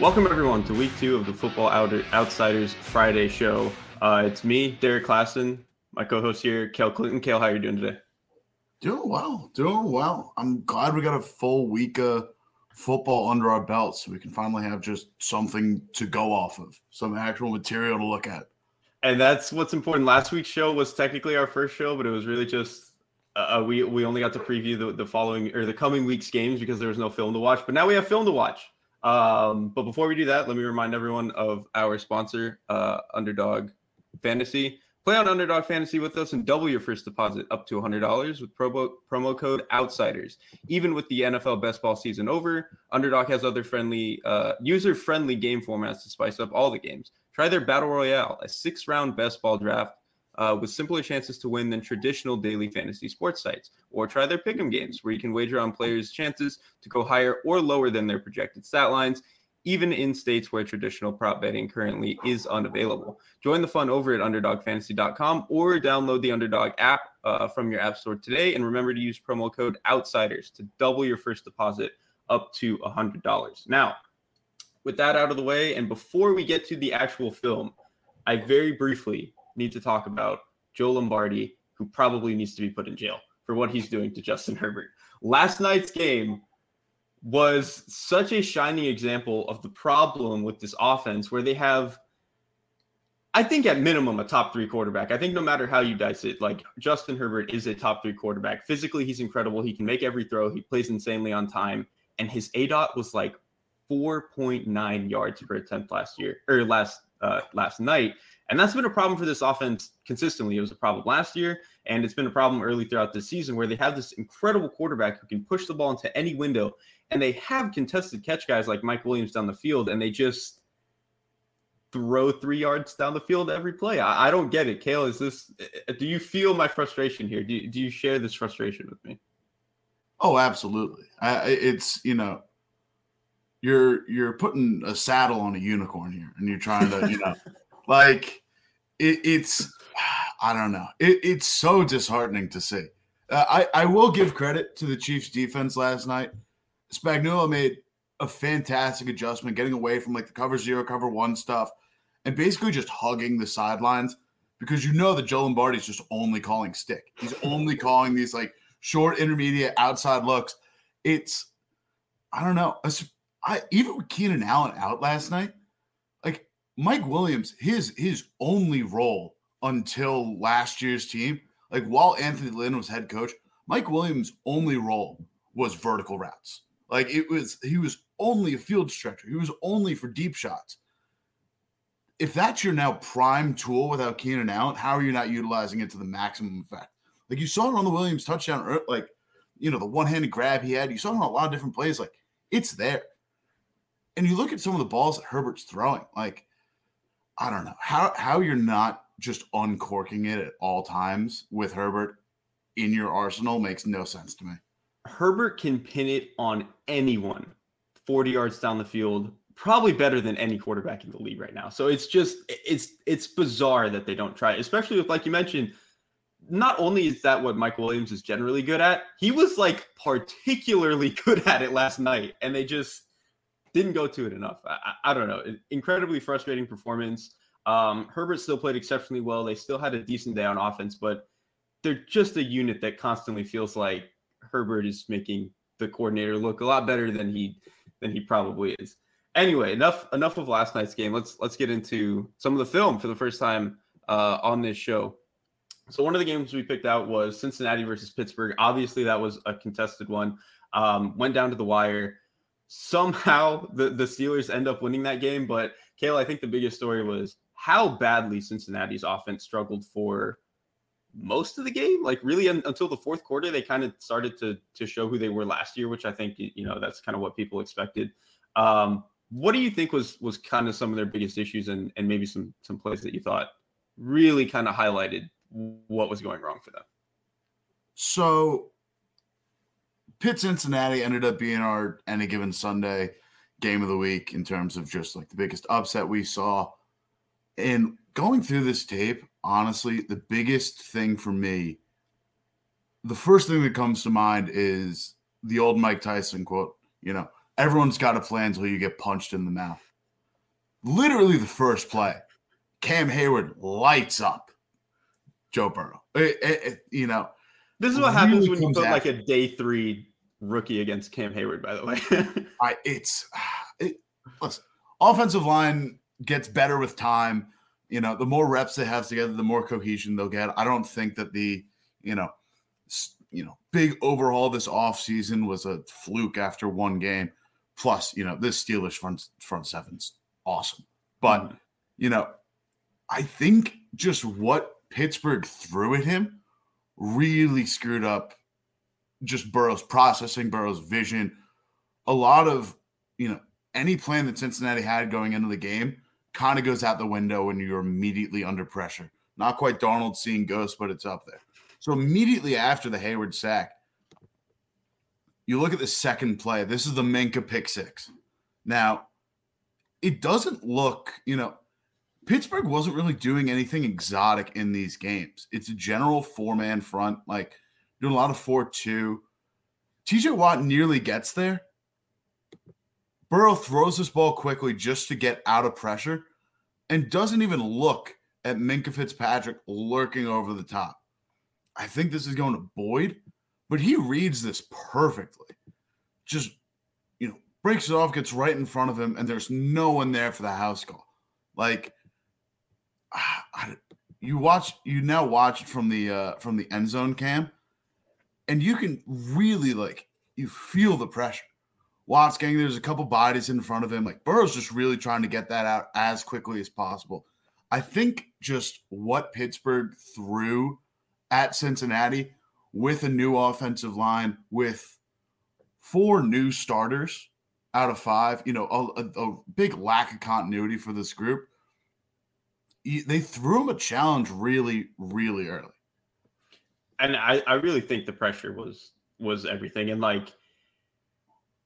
Welcome everyone to week two of the Football Outer Outsiders Friday show. Uh, it's me, Derrik Klassen, my co-host here, Kale Clinton. Kale, how are you doing today? Doing well, doing well. I'm glad we got a full week of football under our belts, so we can finally have just something to go off of, some actual material to look at. And that's what's important. Last week's show was technically our first show, but it was really just uh, we we only got to preview the, the following or the coming week's games because there was no film to watch. But now we have film to watch. Um, but before we do that, let me remind everyone of our sponsor, uh, Underdog Fantasy. Play on Underdog Fantasy with us and double your first deposit up to $100 with promo, promo code OUTSIDERS. Even with the NFL best ball season over, Underdog has other friendly, uh, user friendly game formats to spice up all the games. Try their Battle Royale, a six round best ball draft uh, with simpler chances to win than traditional daily fantasy sports sites. Or try their pick'em games, where you can wager on players' chances to go higher or lower than their projected stat lines, even in states where traditional prop betting currently is unavailable. Join the fun over at UnderdogFantasy.com or download the Underdog app uh, from your app store today. And remember to use promo code OUTSIDERS to double your first deposit up to $100. Now, with that out of the way, and before we get to the actual film, I very briefly need to talk about Joe Lombardi, who probably needs to be put in jail for what he's doing to Justin Herbert. Last night's game was such a shining example of the problem with this offense where they have I think at minimum a top 3 quarterback. I think no matter how you dice it, like Justin Herbert is a top 3 quarterback. Physically he's incredible. He can make every throw. He plays insanely on time and his aDOT was like 4.9 yards per attempt last year or last uh, last night and that's been a problem for this offense consistently. It was a problem last year, and it's been a problem early throughout the season where they have this incredible quarterback who can push the ball into any window, and they have contested catch guys like Mike Williams down the field, and they just throw three yards down the field every play. I, I don't get it. Kale, is this, uh, do you feel my frustration here? Do, do you share this frustration with me? Oh, absolutely. I, it's, you know, you're you're putting a saddle on a unicorn here and you're trying to you know like it, it's, I don't know. It, it's so disheartening to see. Uh, I I will give credit to the Chiefs' defense last night. Spagnuolo made a fantastic adjustment, getting away from like the cover zero, cover one stuff, and basically just hugging the sidelines because you know that Joe Lombardi's just only calling stick. He's only calling these like short, intermediate, outside looks. It's I don't know. I even with Keenan Allen out last night, Mike Williams, his his only role until last year's team, like while Anthony Lynn was head coach, Mike Williams' only role was vertical routes. Like it was, he was only a field stretcher. He was only for deep shots. If that's your now prime tool without Keenan out, how are you not utilizing it to the maximum effect? Like you saw it on the Williams touchdown, er, like you know the one-handed grab he had. You saw it on a lot of different plays. Like it's there. And you look at some of the balls that Herbert's throwing, like I don't know how how you're not just uncorking it at all times with Herbert in your arsenal makes no sense to me. Herbert can pin it on anyone 40 yards down the field, probably better than any quarterback in the league right now. So it's just it's it's bizarre that they don't try, it, especially with like you mentioned. Not only is that what Mike Williams is generally good at, he was like particularly good at it last night, and they just didn't go to it enough. I, I don't know. Incredibly frustrating performance. Um, Herbert still played exceptionally well. They still had a decent day on offense, but they're just a unit that constantly feels like Herbert is making the coordinator look a lot better than he than he probably is. Anyway, enough enough of last night's game. Let's let's get into some of the film for the first time uh, on this show. So one of the games we picked out was Cincinnati versus Pittsburgh. Obviously, that was a contested one. Um, went down to the wire somehow the, the Steelers end up winning that game. But Kale, I think the biggest story was how badly Cincinnati's offense struggled for most of the game. Like really un- until the fourth quarter, they kind of started to to show who they were last year, which I think you know that's kind of what people expected. Um, what do you think was was kind of some of their biggest issues and and maybe some some plays that you thought really kind of highlighted what was going wrong for them? So Pitt Cincinnati ended up being our any given Sunday game of the week in terms of just like the biggest upset we saw. And going through this tape, honestly, the biggest thing for me, the first thing that comes to mind is the old Mike Tyson quote, you know, everyone's got a plan until you get punched in the mouth. literally the first play, Cam Heyward lights up Joe Burrow. It, it, it, you know, this is what really happens when you put like a day three rookie against Cam Heyward. By the way, I, it's it, listen, offensive line gets better with time. You know, the more reps they have together, the more cohesion they'll get. I don't think that the you know you know big overhaul this offseason was a fluke after one game. Plus, you know, this Steelers front front seven's awesome. But, mm-hmm. you know, I think just what Pittsburgh threw at him really screwed up just Burrow's processing, Burrow's vision. A lot of, you know, any plan that Cincinnati had going into the game kind of goes out the window when you're immediately under pressure. Not quite Darnold seeing ghosts, but it's up there. So immediately after the Heyward sack, you look at the second play. This is the Minkah pick six. Now, it doesn't look, you know, Pittsburgh wasn't really doing anything exotic in these games. It's a general four man front, like doing a lot of 4 2. TJ Watt nearly gets there. Burrow throws this ball quickly just to get out of pressure and doesn't even look at Minkah Fitzpatrick lurking over the top. I think this is going to Boyd, but he reads this perfectly. Just, you know, breaks it off, gets right in front of him, and there's no one there for the house call. Like, I, you watch, you now watch from the uh, from the end zone cam, and you can really like you feel the pressure. Watts getting there's a couple bodies in front of him. Like Burrow's just really trying to get that out as quickly as possible. I think just what Pittsburgh threw at Cincinnati with a new offensive line, with four new starters out of five, you know, a, a, a big lack of continuity for this group. They threw him a challenge really, really early. And I, I really think the pressure was was everything. And like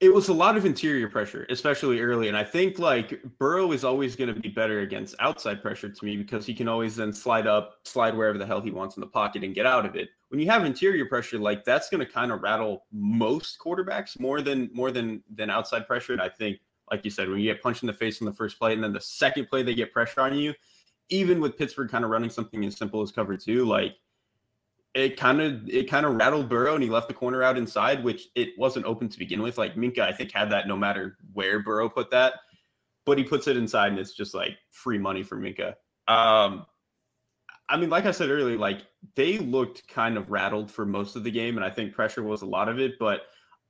it was a lot of interior pressure, especially early. And I think like Burrow is always going to be better against outside pressure to me because he can always then slide up, slide wherever the hell he wants in the pocket and get out of it. When you have interior pressure, like that's going to kind of rattle most quarterbacks more than more than than outside pressure. And I think, like you said, when you get punched in the face on the first play and then the second play they get pressure on you, even with Pittsburgh kind of running something as simple as cover two, like it kind of it kind of rattled Burrow and he left the corner out inside, which it wasn't open to begin with. Like Minkah, I think had that no matter where Burrow put that, but he puts it inside and it's just like free money for Minkah. Um, I mean, like I said earlier, like they looked kind of rattled for most of the game, and I think pressure was a lot of it. But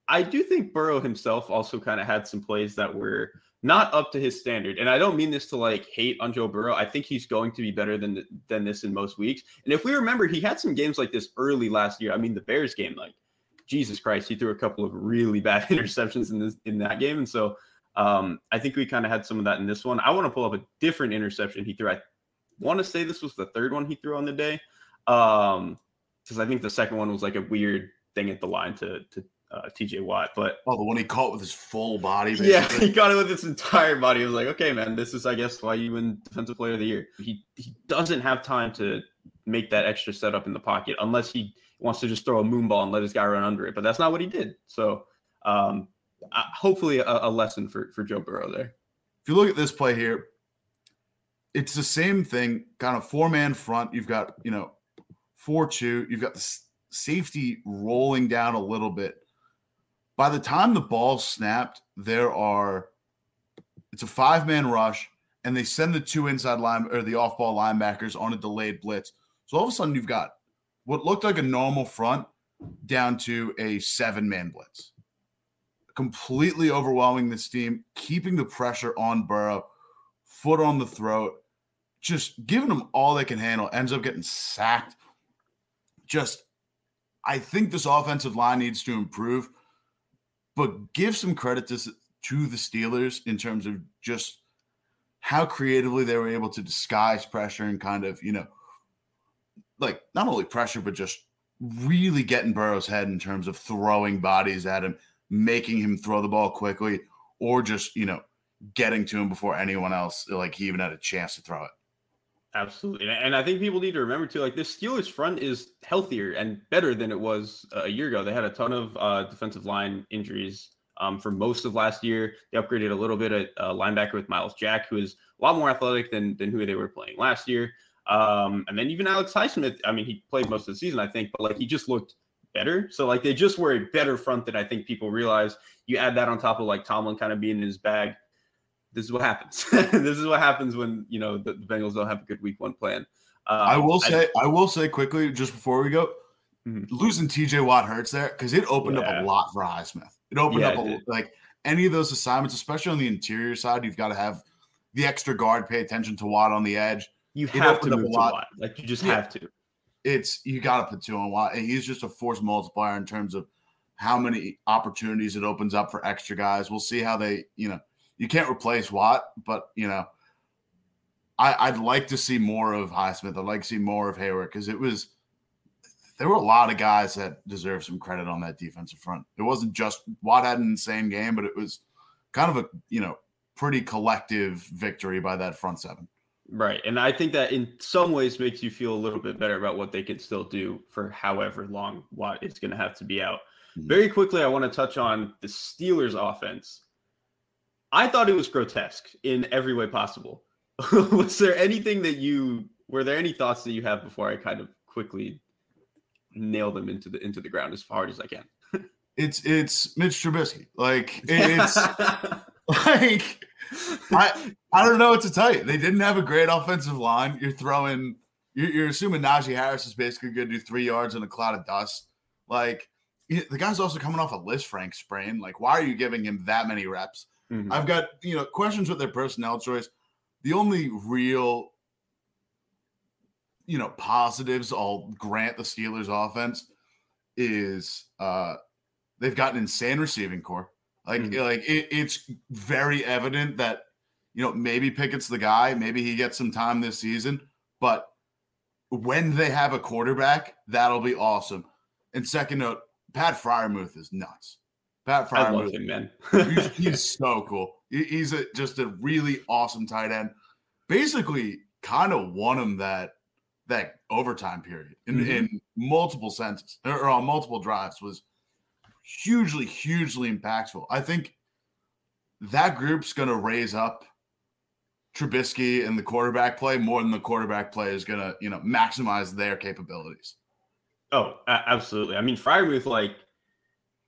I do think Burrow himself also kind of had some plays that were not up to his standard. And I don't mean this to like hate on Joe Burrow. I think he's going to be better than than this in most weeks. And if we remember, he had some games like this early last year. I mean, the Bears game, like Jesus Christ, he threw a couple of really bad interceptions in this in that game. And so um, I think we kind of had some of that in this one. I want to pull up a different interception he threw. I want to say this was the third one he threw on the day. Um, because I think the second one was like a weird thing at the line to to uh, TJ Watt. But oh, the one he caught with his full body. Basically. Yeah, he caught it with his entire body. He was like, okay, man, this is, I guess, why you win Defensive Player of the Year. He he doesn't have time to make that extra setup in the pocket unless he wants to just throw a moonball and let his guy run under it. But that's not what he did. So um, uh, hopefully a, a lesson for for Joe Burrow there. If you look at this play here, it's the same thing, kind of four man front. You've got you know four two. You've got the safety rolling down a little bit by the time the ball snapped, there are it's a five man rush, and they send the two inside line or the off ball linebackers on a delayed blitz. So all of a sudden, you've got what looked like a normal front down to a seven man blitz, completely overwhelming this team, keeping the pressure on Burrow, foot on the throat, just giving them all they can handle. Ends up getting sacked. Just, I think this offensive line needs to improve but give some credit to to the Steelers in terms of just how creatively they were able to disguise pressure and kind of, you know, like not only pressure, but just really getting Burrow's head in terms of throwing bodies at him, making him throw the ball quickly, or just, you know, getting to him before anyone else, like he even had a chance to throw it. Absolutely. And I think people need to remember too, like this Steelers front is healthier and better than it was a year ago. They had a ton of uh, defensive line injuries um, for most of last year. They upgraded a little bit at uh, linebacker with Myles Jack, who is a lot more athletic than than who they were playing last year. Um, and then even Alex Highsmith, I mean, he played most of the season, I think, but like he just looked better. So like they just were a better front than I think people realize. You add that on top of like Tomlin kind of being in his bag. This is what happens. this is what happens when you know the, the Bengals don't have a good week one plan. Um, I will say, I, I, will say quickly, just before we go, mm-hmm. losing TJ Watt hurts there because it opened yeah. up a lot for Highsmith. It opened yeah, up a, like any of those assignments, especially on the interior side. You've got to have the extra guard pay attention to Watt on the edge. You have to move to Watt. Like you just yeah. have to. It's you got to put two on Watt, and he's just a force multiplier in terms of how many opportunities it opens up for extra guys. We'll see how they, you know, you can't replace Watt, but you know, I, would like to see more of Highsmith. I'd like to see more of Heyward because it was there were a lot of guys that deserve some credit on that defensive front. It wasn't just Watt had an insane game, but it was kind of a you know pretty collective victory by that front seven. Right. And I think that in some ways makes you feel a little bit better about what they can still do for however long Watt is going to have to be out. Mm-hmm. Very quickly, I want to touch on the Steelers offense. I thought it was grotesque in every way possible. was there anything that you were there any thoughts that you have before I kind of quickly nail them into the into the ground as hard as I can? it's it's Mitch Trubisky. Like it's like I I don't know what to tell you. They didn't have a great offensive line. You're throwing you're, you're assuming Najee Harris is basically going to do three yards in a cloud of dust. Like the guy's also coming off a Lisfranc sprain. Like, why are you giving him that many reps? Mm-hmm. I've got you know questions with their personnel choice. The only real you know positives I'll grant the Steelers offense is uh they've got an insane receiving corps. Like mm-hmm. like it, it's very evident that you know maybe Pickett's the guy, maybe he gets some time this season, but when they have a quarterback, that'll be awesome. And second note, Pat Freiermuth is nuts. Pat Freiermuth, him, man. he's, he's, so cool. He's a, just a really awesome tight end. Basically, kind of won him that that overtime period in, mm-hmm. in multiple senses or on multiple drives was hugely, hugely impactful. I think that group's going to raise up Trubisky and the quarterback play more than the quarterback play is going to, you know, maximize their capabilities. Oh, absolutely. I mean, Freiermuth, like,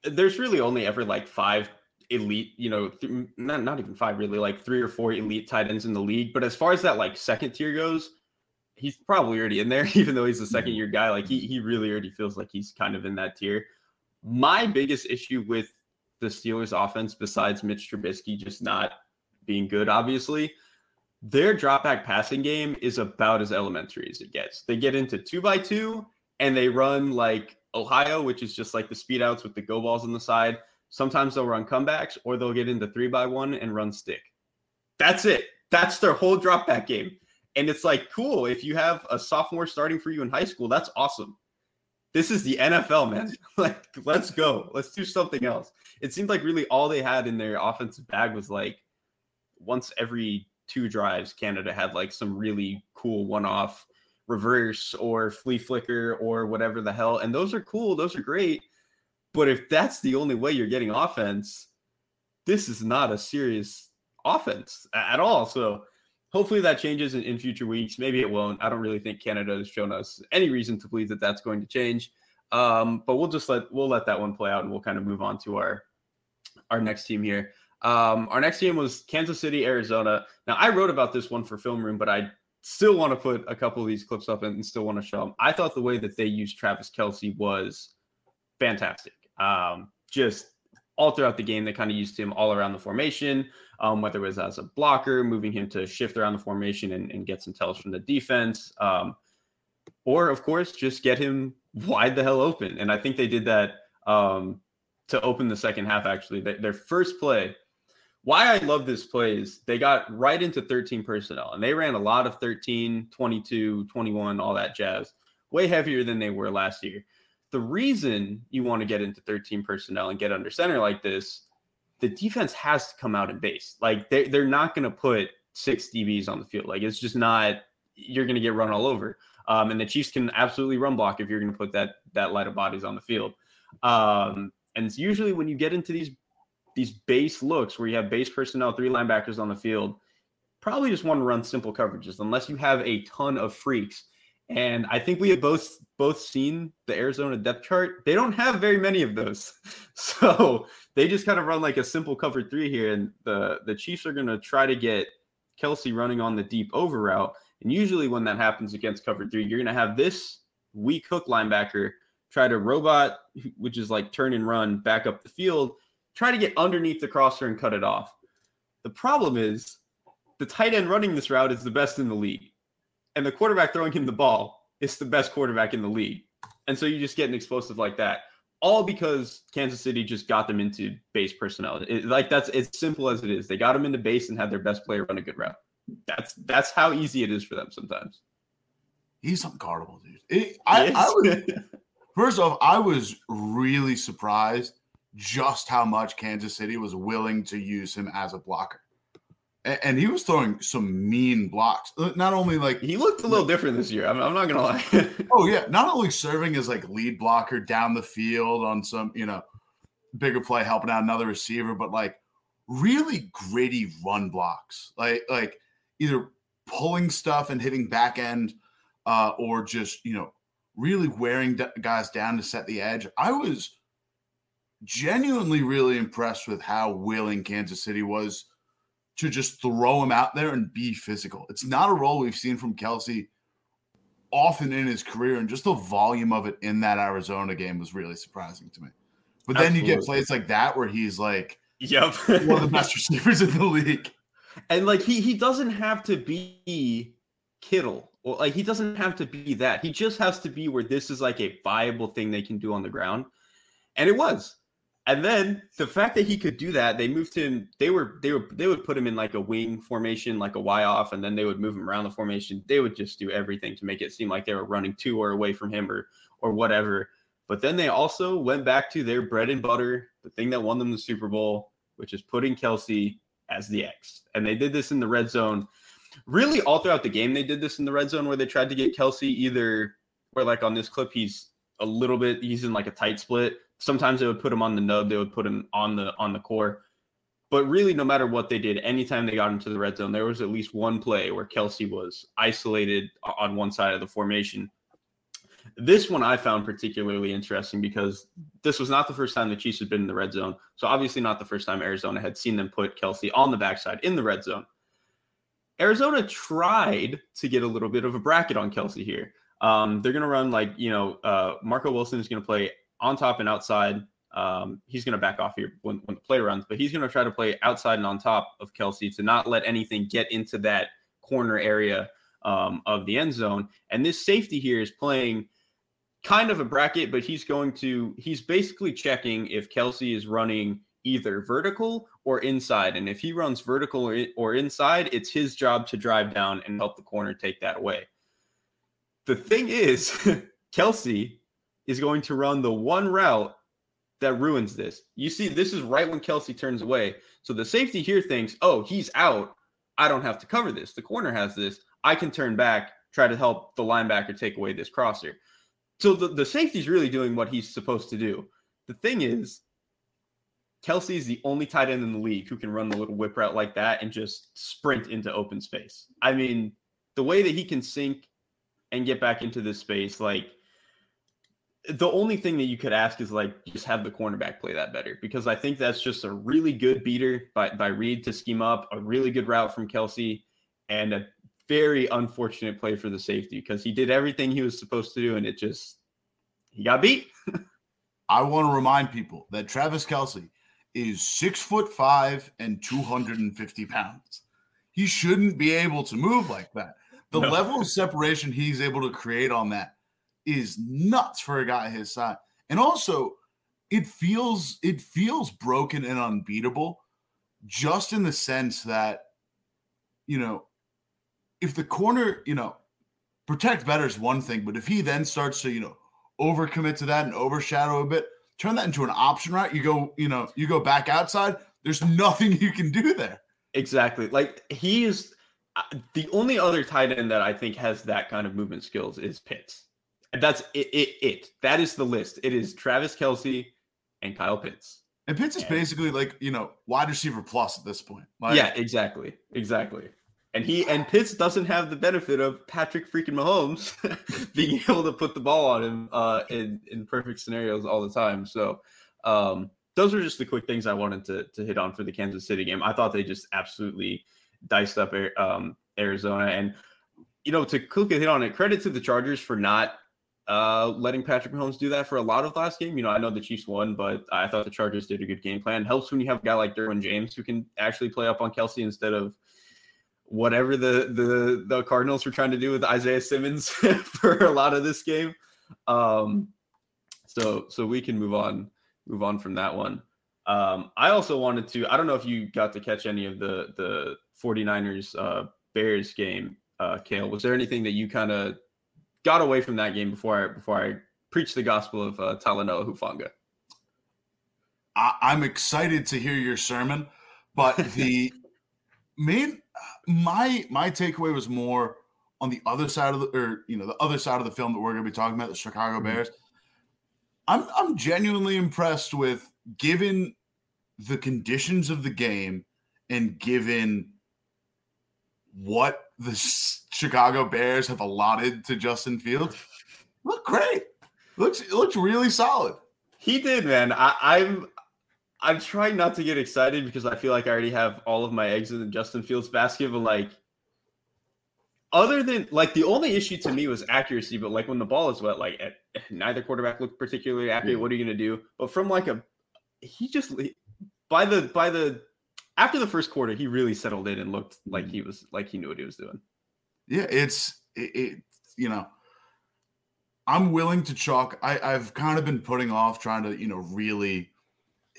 there's really only ever like five elite, you know, th- not not even five really, like three or four elite tight ends in the league. But as far as that like second tier goes, he's probably already in there, even though he's a second mm-hmm. year guy. Like he he really already feels like he's kind of in that tier. My biggest issue with the Steelers offense, besides Mitch Trubisky just not being good, obviously, their drop back passing game is about as elementary as it gets. They get into two by two and they run like Ohio, which is just like the speed outs with the go balls on the side. Sometimes they'll run comebacks or they'll get into three by one and run stick. That's it. That's their whole drop back game. And it's like, cool. If you have a sophomore starting for you in high school, that's awesome. This is the NFL, man. like, let's go. Let's do something else. It seemed like really all they had in their offensive bag was like once every two drives, Canada had like some really cool one off reverse or flea flicker or whatever the hell. And those are cool. Those are great. But if that's the only way you're getting offense, this is not a serious offense at all. So hopefully that changes in, in future weeks. Maybe it won't. I don't really think Canada has shown us any reason to believe that that's going to change. Um, but we'll just let we'll let that one play out, and we'll kind of move on to our our next team here. Um, our next team was Kansas City, Arizona. Now I wrote about this one for Film Room, but I still want to put a couple of these clips up and, still want to show them. I thought the way that they used Travis Kelce was fantastic. Um, just all throughout the game, they kind of used him all around the formation, um, whether it was as a blocker, moving him to shift around the formation and, and get some tells from the defense, um, or of course, just get him wide the hell open. And I think they did that um, to open the second half. Actually, their first play why I love this play is they got right into 13 personnel and they ran a lot of 13, 22, 21, all that jazz, way heavier than they were last year. The reason you want to get into 13 personnel and get under center like this, the defense has to come out and base. Like they, they're not going to put six DBs on the field. Like it's just not, you're going to get run all over. Um, and the Chiefs can absolutely run block if you're going to put that that light of bodies on the field. Um, and usually when you get into these these base looks where you have base personnel, three linebackers on the field, probably just want to run simple coverages unless you have a ton of freaks. And I think we have both both seen the Arizona depth chart. They don't have very many of those. So they just kind of run like a simple cover three here. And the the Chiefs are gonna try to get Kelce running on the deep over route. And usually when that happens against cover three, you're gonna have this weak hook linebacker try to robot, which is like turn and run back up the field, try to get underneath the crosser and cut it off. The problem is the tight end running this route is the best in the league. And the quarterback throwing him the ball is the best quarterback in the league. And so you just get an explosive like that. All because Kansas City just got them into base personnel. It, like that's as simple as it is. They got them into base and had their best player run a good route. That's that's how easy it is for them sometimes. He's unguardable, dude. It, I, I was First off, I was really surprised just how much Kansas City was willing to use him as a blocker. And, he was throwing some mean blocks. Uh, not only like he looked a little different this year. I'm, I'm not gonna lie. oh yeah, not only serving as like lead blocker down the field on some you know bigger play, helping out another receiver, but like really gritty run blocks. Like like either pulling stuff and hitting back end, uh, or just you know really wearing guys down to set the edge. I was genuinely really impressed with how willing Kansas City was to just throw him out there and be physical. It's not a role we've seen from Kelce often in his career, and just the volume of it in that Arizona game was really surprising to me. But then Absolutely. you get plays like that where he's like, "Yep, one of the best receivers in the league," and like he he doesn't have to be Kittle well, like he doesn't have to be that. He just has to be where this is like a viable thing they can do on the ground. And it was. And then the fact that he could do that, they moved him. They were they were they would put him in like a wing formation, like a Y off, and then they would move him around the formation. They would just do everything to make it seem like they were running to or away from him or or whatever. But then they also went back to their bread and butter, the thing that won them the Super Bowl, which is putting Kelce as the X. And they did this in the red zone really all throughout the game they did this in the red zone where they tried to get Kelce either where like on this clip he's a little bit he's in like a tight split. Sometimes they would put him on the nub, they would put him on the on the core. But really, no matter what they did, anytime they got into the red zone, there was at least one play where Kelce was isolated on one side of the formation. This one I found particularly interesting because this was not the first time the Chiefs had been in the red zone. So obviously not the first time Arizona had seen them put Kelce on the backside in the red zone. Arizona tried to get a little bit of a bracket on Kelce here. Um, they're going to run like, you know, uh, Marco Wilson is going to play on top and outside. Um, he's going to back off here when, when the play runs, but he's going to try to play outside and on top of Kelce to not let anything get into that corner area um, of the end zone. And this safety here is playing kind of a bracket, but he's going to, he's basically checking if Kelce is running either vertical or inside. And if he runs vertical or, or inside, it's his job to drive down and help the corner take that away. The thing is, Kelce is going to run the one route that ruins this. You see, this is right when Kelce turns away. So the safety here thinks, oh, he's out. I don't have to cover this. The corner has this. I can turn back, try to help the linebacker take away this crosser. So the, the safety's really doing what he's supposed to do. The thing is, Kelce is the only tight end in the league who can run the little whip route like that and just sprint into open space. I mean, the way that he can sink and get back into this space, like the only thing that you could ask is like just have the cornerback play that better because I think that's just a really good beater by, by Reid to scheme up, a really good route from Kelce, and a very unfortunate play for the safety because he did everything he was supposed to do and it just he got beat. I want to remind people that Travis Kelce is six foot five and 250 pounds. He shouldn't be able to move like that. The no. level of separation he's able to create on that is nuts for a guy his size. And also, it feels it feels broken and unbeatable just in the sense that you know if the corner you know protect better is one thing but if he then starts to you know overcommit to that and overshadow a bit turn that into an option right you go you know you go back outside there's nothing you can do there. Exactly. Like he is uh, the only other tight end that i think has that kind of movement skills is pitts that's it, it, it that is the list it is travis Kelce and kyle pitts And Pitts is And- basically like, you know, wide receiver plus at this point. Like, yeah, exactly, exactly. And he and Pitts doesn't have the benefit of Patrick freaking Mahomes being able to put the ball on him uh, in in perfect scenarios all the time. So um, those are just the quick things I wanted to to hit on for the Kansas City game. I thought they just absolutely diced up um, Arizona, and you know to quickly hit on it. Credit to the Chargers for not uh, letting Patrick Mahomes do that for a lot of last game. You know, I know the Chiefs won, but I thought the Chargers did a good game plan. Helps when you have a guy like Derwin James who can actually play up on Kelce instead of whatever the the the Cardinals were trying to do with Isaiah Simmons for a lot of this game. Um, so so we can move on move on from that one. Um, I also wanted to. I don't know if you got to catch any of the the 49ers uh, Bears game, uh, Kale. Was there anything that you kind of got away from that game before I before I preached the gospel of uh, Talanoa Hufanga? I, I'm excited to hear your sermon, but the main my my takeaway was more on the other side of the or you know the other side of the film that we're going to be talking about the Chicago Mhm. Bears. I'm I'm genuinely impressed with given the conditions of the game and given what the Chicago Bears have allotted to Justin Fields. Look great. Looks it looks really solid. He did, man. I, I'm I'm trying not to get excited because I feel like I already have all of my eggs in the Justin Fields basket, but like other than like the only issue to me was accuracy, but like when the ball is wet, like eh, neither quarterback looked particularly accurate. Yeah. What are you gonna do? But from like a he just by the by the after the first quarter, he really settled in and looked like he was like he knew what he was doing. Yeah, it's it, it you know, I'm willing to chalk. I, I've kind of been putting off trying to, you know, really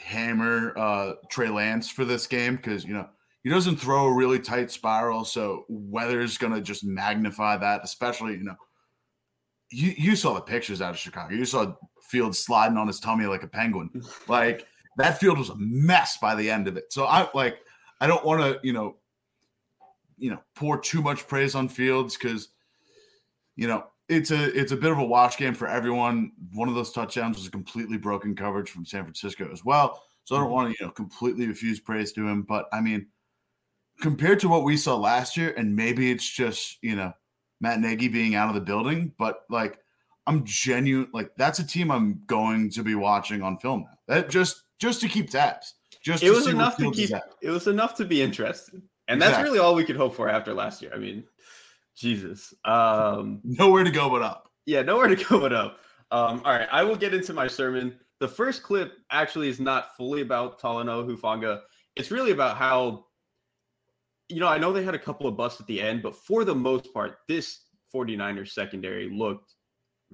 hammer uh Trey Lance for this game because you know he doesn't throw a really tight spiral, so weather's gonna just magnify that, especially, you know. You you saw the pictures out of Chicago. You saw Fields sliding on his tummy like a penguin. Like that field was a mess by the end of it. So I like I don't want to, you know, you know, pour too much praise on Fields because you know it's a it's a bit of a watch game for everyone. One of those touchdowns was a completely broken coverage from San Francisco as well. So I don't mm-hmm. want to you know completely refuse praise to him, but I mean, compared to what we saw last year, and maybe it's just you know Matt Nagy being out of the building, but like I'm genuine like that's a team I'm going to be watching on film now. That just just to keep tabs. Just It was enough to keep it was enough to be interested. And that's really all we could hope for after last year. I mean, Jesus. Um nowhere to go but up. Yeah, nowhere to go but up. Um, all right, I will get into my sermon. The first clip actually is not fully about Talanoa Hufanga. It's really about how, you know, I know they had a couple of busts at the end, but for the most part, this 49ers secondary looked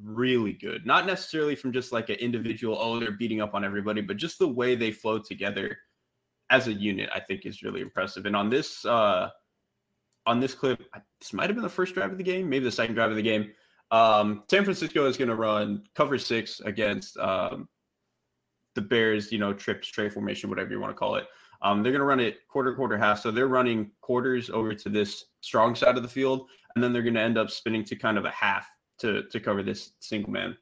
really good. Not necessarily from just like an individual, oh, they're beating up on everybody, but just the way they flow together as a unit, I think is really impressive. And on this, uh, on this clip, this might have been the first drive of the game, maybe the second drive of the game. Um, San Francisco is going to run cover six against um, the Bears, you know, trip straight formation, whatever you want to call it. Um, they're going to run it quarter, quarter, half. So they're running quarters over to this strong side of the field, and then they're going to end up spinning to kind of a half to to cover this single man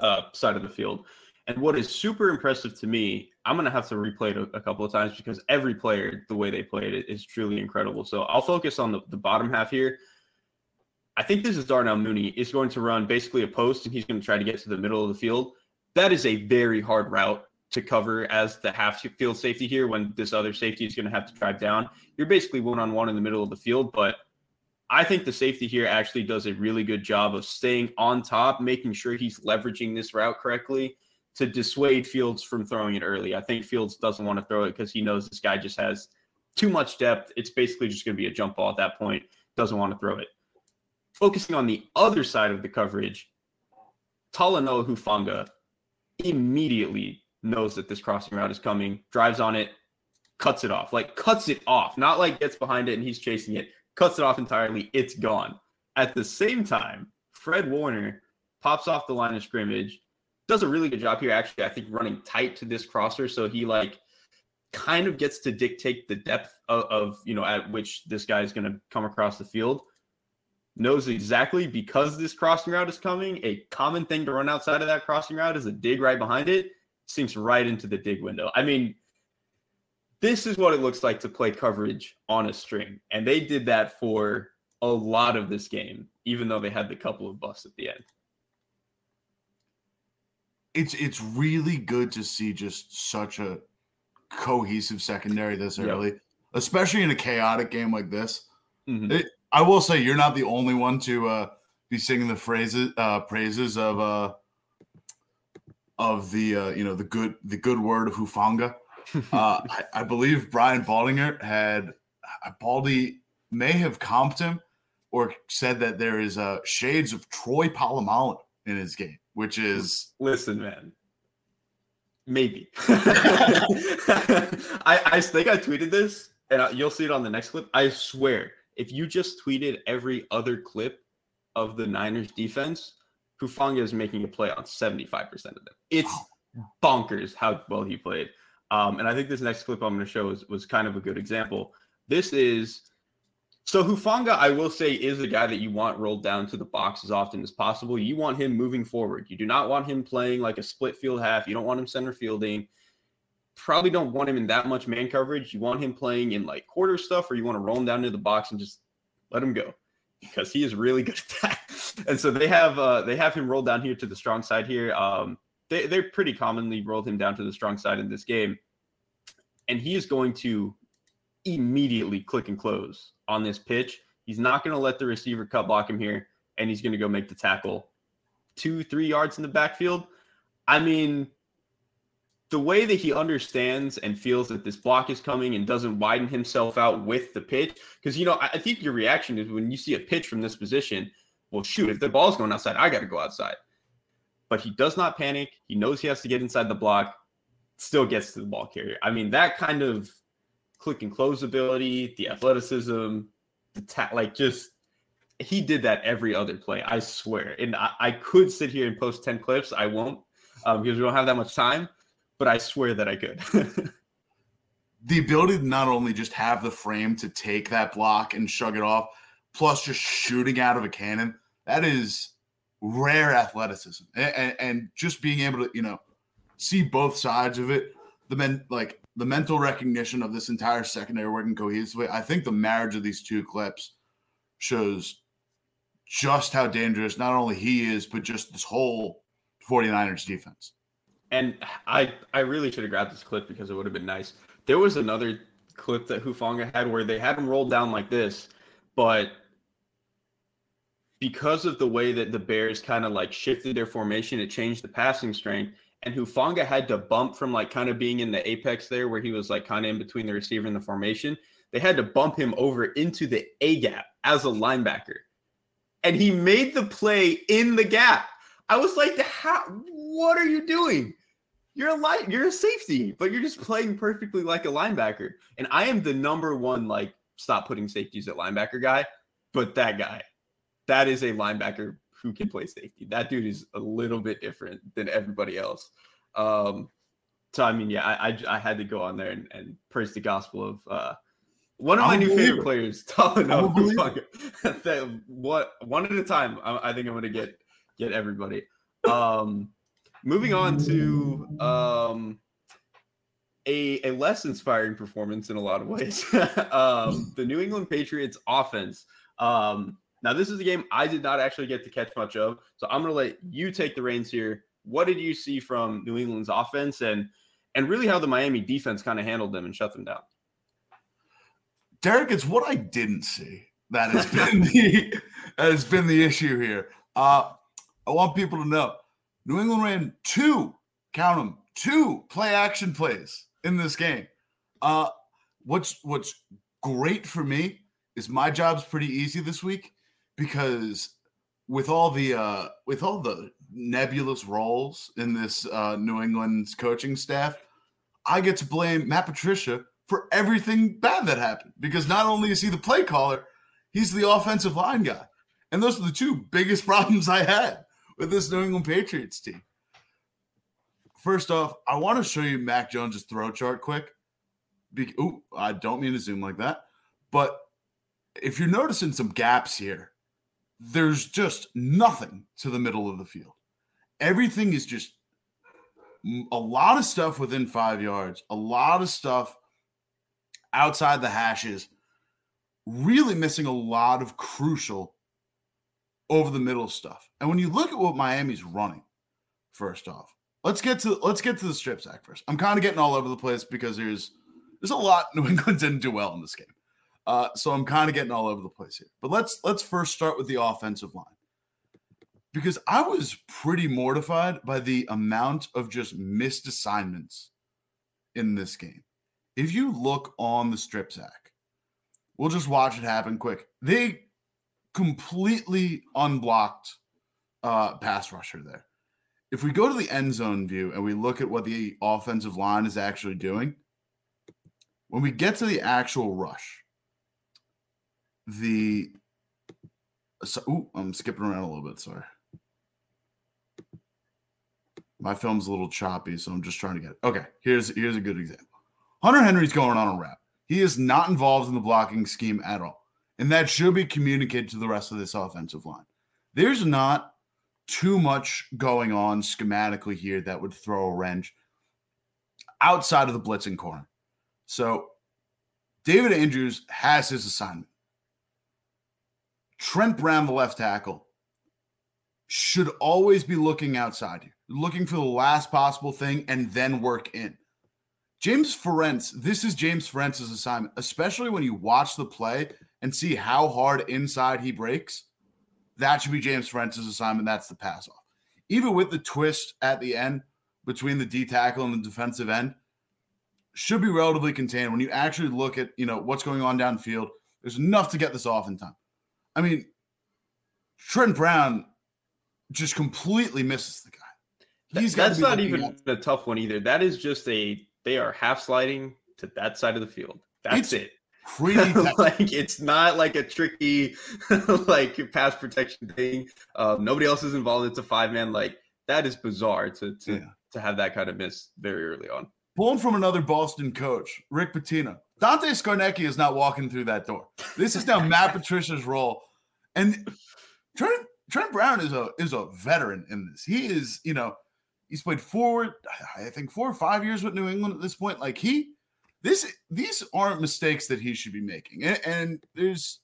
uh, side of the field. And what is super impressive to me, I'm going to have to replay it a, a couple of times because every player, the way they played it, is truly incredible. So I'll focus on the, the bottom half here. I think this is Darnell Mooney is going to run basically a post and he's going to try to get to the middle of the field. That is a very hard route to cover as the half field safety here when this other safety is going to have to drive down. You're basically one on one in the middle of the field, but I think the safety here actually does a really good job of staying on top, making sure he's leveraging this route correctly to dissuade Fields from throwing it early. I think Fields doesn't want to throw it because he knows this guy just has too much depth. It's basically just going to be a jump ball at that point. Doesn't want to throw it. Focusing on the other side of the coverage, Talanoa Hufanga immediately knows that this crossing route is coming, drives on it, cuts it off. Like cuts it off, not like gets behind it and he's chasing it. Cuts it off entirely. It's gone. At the same time, Fred Warner pops off the line of scrimmage, does a really good job here. Actually, I think running tight to this crosser, so he like kind of gets to dictate the depth of, of you know at which this guy is going to come across the field. Knows exactly because this crossing route is coming. A common thing to run outside of that crossing route is a dig right behind it. sinks right into the dig window. I mean, this is what it looks like to play coverage on a string. And they did that for a lot of this game, even though they had the couple of busts at the end. It's it's really good to see just such a cohesive secondary this early, especially in a chaotic game like this. Mm-hmm. It, I will say you're not the only one to uh, be singing the phrases uh, praises of uh, of the uh, you know the good the good word of Hufanga. Uh, I, I, believe Brian Baldinger had Baldy may have comped him or said that there is uh, shades of Troy Polamalu in his game, which is listen, man. Maybe. I, I think I tweeted this, and you'll see it on the next clip. I swear, if you just tweeted every other clip of the Niners defense, Hufanga is making a play on 75% of them. It's bonkers how well he played. Um, and I think this next clip I'm going to show was, was kind of a good example. This is so Hufanga, I will say, is a guy that you want rolled down to the box as often as possible. You want him moving forward. You do not want him playing like a split field half. You don't want him center fielding. Probably don't want him in that much man coverage. You want him playing in like quarter stuff, or you want to roll him down to the box and just let him go because he is really good at that. and so they have uh, they have him rolled down here to the strong side here. Um, they they pretty commonly rolled him down to the strong side in this game, and he is going to immediately click and close on this pitch. He's not going to let the receiver cut block him here, and he's going to go make the tackle two, three yards in the backfield. I mean, the way that he understands and feels that this block is coming and doesn't widen himself out with the pitch, because you know, I think your reaction is when you see a pitch from this position, well, shoot, if the ball's going outside, I got to go outside. But he does not panic. He knows he has to get inside the block, still gets to the ball carrier. I mean, that kind of click and close ability, the athleticism, the ta- like just he did that every other play. I swear. And I, I could sit here and post 10 clips. I won't um, because we don't have that much time, but I swear that I could. the ability to not only just have the frame to take that block and shrug it off, plus just shooting out of a cannon, that is rare athleticism. And, and, and just being able to, you know, see both sides of it. The men like the mental recognition of this entire secondary working cohesively. I think the marriage of these two clips shows just how dangerous not only he is, but just this whole 49ers defense. And I I really should have grabbed this clip because it would have been nice. There was another clip that Hufanga had where they had him rolled down like this, but because of the way that the Bears kind of like shifted their formation, it changed the passing strength and Hufanga had to bump from like kind of being in the apex there where he was like kind of in between the receiver and the formation. They had to bump him over into the A gap as a linebacker. And he made the play in the gap. I was like, how what are you doing? You're a light, you're a safety, but you're just playing perfectly like a linebacker. And I am the number one, like, stop putting safeties at linebacker guy, but that guy, that is a linebacker who can play safety. That dude is a little bit different than everybody else. Um, so I mean, yeah, I, I, I had to go on there and, and praise the gospel of uh, one of my new favorite players, Talanoa. what one at a time. I, I think I'm going to get get everybody. Um, moving on to um, a a less inspiring performance in a lot of ways. um, the New England Patriots offense. Um, now, this is a game I did not actually get to catch much of, so I'm going to let you take the reins here. What did you see from New England's offense, and and really how the Miami defense kind of handled them and shut them down? Derrik, it's what I didn't see that has been the has been the issue here. Uh, I want people to know New England ran two, count them, two play action plays in this game. Uh, what's what's great for me is my job's pretty easy this week because with all the uh, with all the nebulous roles in this uh, New England's coaching staff, I get to blame Matt Patricia for everything bad that happened because not only is he the play caller, he's the offensive line guy, and those are the two biggest problems I had with this New England Patriots team. First off, I want to show you Mac Jones's throw chart quick. Be- Ooh, I don't mean to zoom like that, but if you're noticing some gaps here, there's just nothing to the middle of the field. Everything is just a lot of stuff within five yards, a lot of stuff outside the hashes, really missing a lot of crucial over the middle stuff. And when you look at what Miami's running, first off, let's get to let's get to the strip sack first. I'm kind of getting all over the place because there's there's a lot New England didn't do well in this game. Uh, so I'm kind of getting all over the place here. But let's let's first start with the offensive line. Because I was pretty mortified by the amount of just missed assignments in this game. If you look on the strip sack, we'll just watch it happen quick. They completely unblocked uh, pass rusher there. If we go to the end zone view and we look at what the offensive line is actually doing, when we get to the actual rush, the so, ooh, I'm skipping around a little bit. Sorry, my film's a little choppy, so I'm just trying to get it. Okay, here's here's a good example. Hunter Henry's going on a wrap. He is not involved in the blocking scheme at all, and that should be communicated to the rest of this offensive line. There's not too much going on schematically here that would throw a wrench outside of the blitzing corner. So David Andrews has his assignment. Trent Brown, the left tackle, should always be looking outside here, looking for the last possible thing and then work in. James Ferentz, this is James Ferentz's assignment, especially when you watch the play and see how hard inside he breaks. That should be James Ferentz's assignment. That's the pass off. Even with the twist at the end between the D tackle and the defensive end, should be relatively contained. When you actually look at you know what's going on downfield, there's enough to get this off in time. I mean, Trent Brown just completely misses the guy. He's that's not even a tough one either. That is just a they are half sliding to that side of the field. That's it's it. like it's not like a tricky like pass protection thing. Um, nobody else is involved. It's a five man. Like that is bizarre to to yeah. to have that kind of miss very early on. Born from another Boston coach, Rick Pitino. Dante Scarnecchia is not walking through that door. This is now Matt Patricia's role. And Trent, Trent Brown is a is a veteran in this. He is, you know, he's played forward, I think four or five years with New England at this point. Like he this these aren't mistakes that he should be making. And, and there's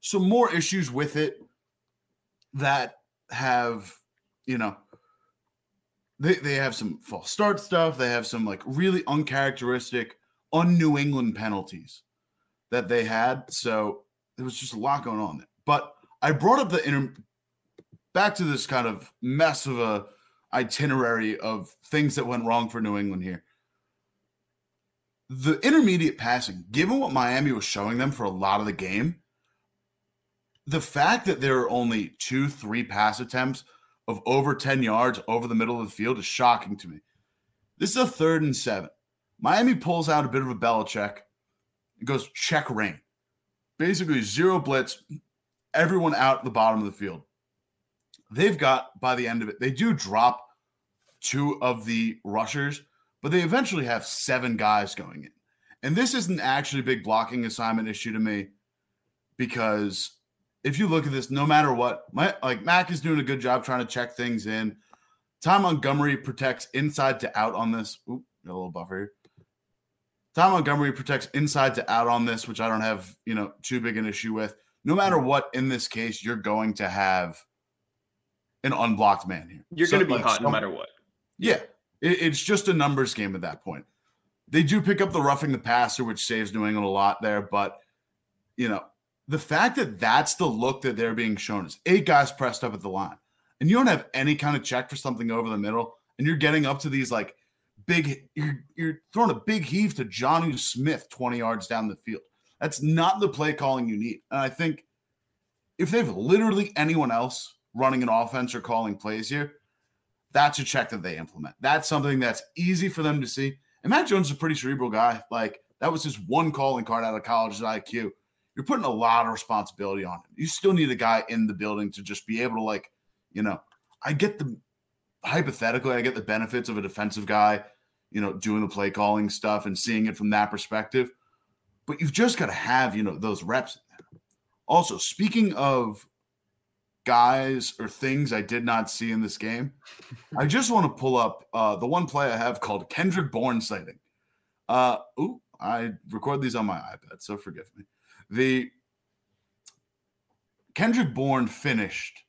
some more issues with it that have, you know, they, they have some false start stuff. They have some like really uncharacteristic, un New England penalties that they had. So there was just a lot going on there. But I brought up the inter- back to this kind of mess of a itinerary of things that went wrong for New England here. The intermediate passing, given what Miami was showing them for a lot of the game, the fact that there are only two, three pass attempts of over 10 yards over the middle of the field is shocking to me. This is a third and seven. Miami pulls out a bit of a Belichick. It goes check rain. Basically, zero blitz, everyone out at the bottom of the field. They've got, by the end of it, they do drop two of the rushers, but they eventually have seven guys going in. And this isn't actually a big blocking assignment issue to me because if you look at this, no matter what, my, like Mac is doing a good job trying to check things in. Tom Montgomery protects inside to out on this. Oop, a little buffer here. Ty Montgomery protects inside to out on this, which I don't have, you know, too big an issue with. No matter what, in this case, you're going to have an unblocked man here. You're so, going to be like, hot no matter what. Yeah, it, it's just a numbers game at that point. They do pick up the roughing the passer, which saves New England a lot there, but you know, the fact that that's the look that they're being shown is eight guys pressed up at the line, and you don't have any kind of check for something over the middle, and you're getting up to these like big, you're, you're throwing a big heave to Jonnu Smith 20 yards down the field. That's not the play calling you need. And I think if they've literally anyone else running an offense or calling plays here, that's a check that they implement. That's something that's easy for them to see. And Mac Jones is a pretty cerebral guy. Like that was his one calling card out of college, IQ you're putting a lot of responsibility on him. You still need a guy in the building to just be able to, like, you know, I get the hypothetically, I get the benefits of a defensive guy, you know, doing the play calling stuff and seeing it from that perspective. But you've just got to have, you know, those reps. Also, speaking of guys or things I did not see in this game, I just want to pull up uh, the one play I have called Kendrick Bourne sighting. Uh, ooh, I record these on my iPad, so forgive me. The Kendrick Bourne finished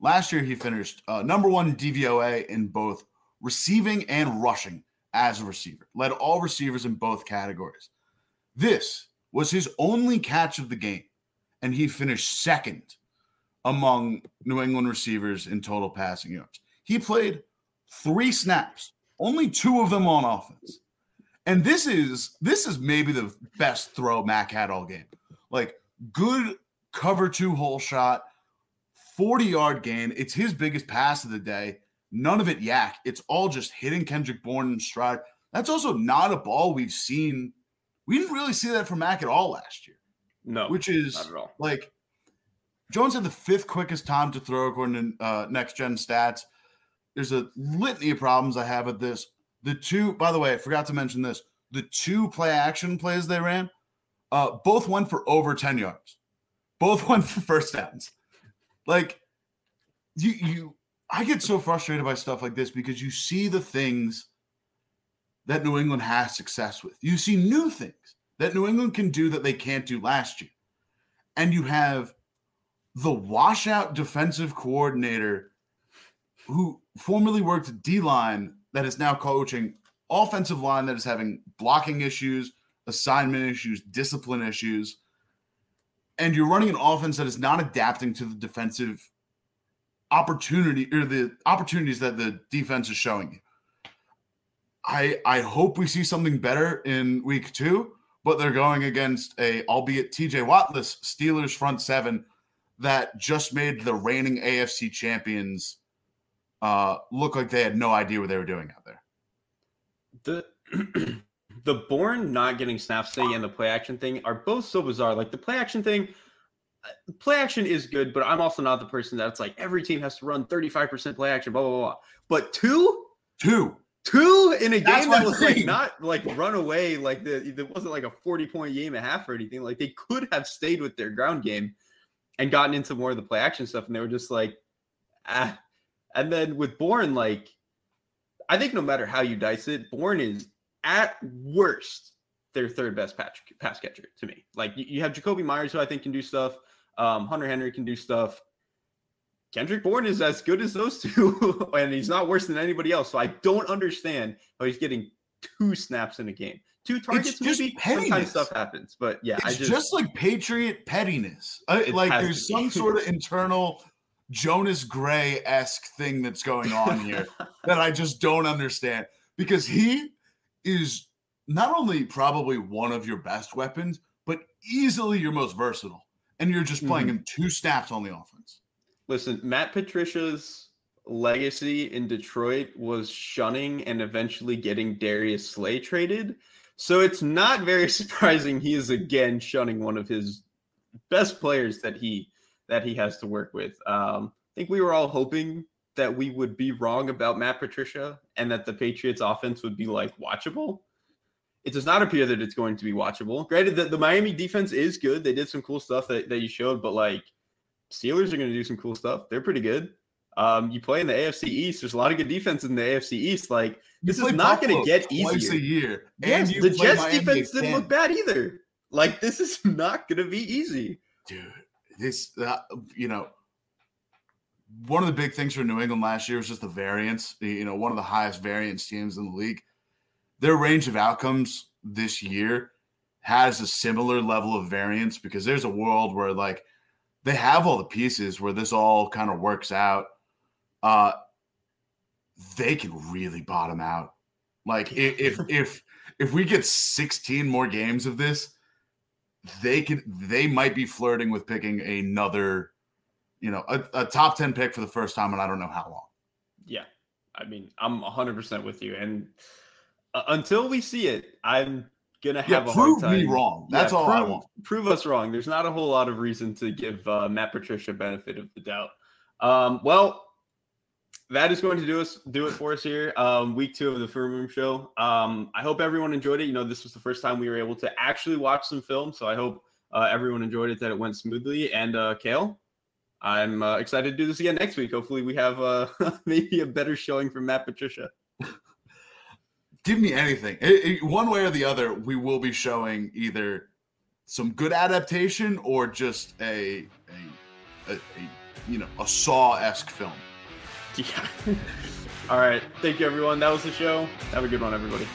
last year. He finished uh, number one DVOA in both receiving and rushing as a receiver, led all receivers in both categories. This was his only catch of the game, and he finished second among New England receivers in total passing yards. He played three snaps, only two of them on offense. And this is this is maybe the best throw Mac had all game. Like good cover two hole shot, 40 yard gain. It's his biggest pass of the day. None of it YAC. It's all just hitting Kendrick Bourne in stride. That's also not a ball we've seen. We didn't really see that from Mac at all last year. No, which is like Jones had the fifth quickest time to throw according to uh, next gen stats. There's a litany of problems I have with this. The two, by the way, I forgot to mention this. The two play action plays they ran, uh, both went for over 10 yards. Both went for first downs. Like you you I get so frustrated by stuff like this because you see the things that New England has success with. You see new things that New England can do that they can't do last year. And you have the washout defensive coordinator who formerly worked D line that is now coaching offensive line that is having blocking issues, assignment issues, discipline issues. And you're running an offense that is not adapting to the defensive opportunity or the opportunities that the defense is showing you. I I hope we see something better in week two, but they're going against a albeit TJ Wattless Steelers front seven that just made the reigning AFC champions uh, look like they had no idea what they were doing out there. The the Bourne not getting snaps thing and the play action thing are both so bizarre. Like the play action thing, uh, play action is good, but I'm also not the person that's like every team has to run 35% play action, blah blah blah. But two, two, two in a game that was like not like run away, like the it wasn't like a 40 point game and a half or anything. Like they could have stayed with their ground game and gotten into more of the play action stuff, and they were just like, ah. And then with Bourne, like, I think no matter how you dice it, Bourne is at worst their third best patch, pass catcher to me. Like you, you have Jakobi Meyers, who I think can do stuff. Um, Hunter Henry can do stuff. Kendrick Bourne is as good as those two, and he's not worse than anybody else. So I don't understand how he's getting two snaps in a game two targets, maybe pettiness. sometimes stuff happens. But yeah, it's just, just, like Patriot pettiness. Uh, like there's some sort of internal Jonas Gray esque thing that's going on here that I just don't understand because he is not only probably one of your best weapons, but easily your most versatile. And you're just playing mm-hmm. in two snaps on the offense. Listen, Matt Patricia's legacy in Detroit was shunning and eventually getting Darius Slay traded. So it's not very surprising he is again shunning one of his best players that he that he has to work with. Um, I think we were all hoping that we would be wrong about Matt Patricia and that the Patriots offense would be like watchable. It does not appear that it's going to be watchable. Granted that the Miami defense is good. They did some cool stuff that, that you showed, but like Steelers are going to do some cool stuff. They're pretty good. Um, you play in the AFC East. There's a lot of good defense in the AFC East. Like this is not going to get easier. Twice a year. Yes, and the Jets Miami defense didn't look bad either. Like this is not going to be easy, dude. This, uh, you know, one of the big things for New England last year was just the variance. You know, one of the highest variance teams in the league. Their range of outcomes this year has a similar level of variance because there's a world where like they have all the pieces where this all kind of works out. Uh, they can really bottom out. Like if if if we get 16 more games of this, they can they might be flirting with picking another, you know, a, a top 10 pick for the first time and I don't know how long. Yeah. I mean, I'm 100% with you and uh, until we see it, I'm gonna have yeah, a prove hard time. me wrong. That's yeah, all prove, I want. Prove us wrong. There's not a whole lot of reason to give uh, Matt Patricia benefit of the doubt. Um, well, that is going to do us do it for us here. Um, week two of the Film Room Show. Um, I hope everyone enjoyed it. You know, this was the first time we were able to actually watch some film, so I hope uh, everyone enjoyed it. That it went smoothly. And uh, Kale, I'm uh, excited to do this again next week. Hopefully, we have uh, maybe a better showing from Matt Patricia. Give me anything. It, it, one way or the other, we will be showing either some good adaptation or just a a, a, a you know a Saw esque film. Yeah. All right. Thank you, everyone. That was the show. Have a good one, everybody.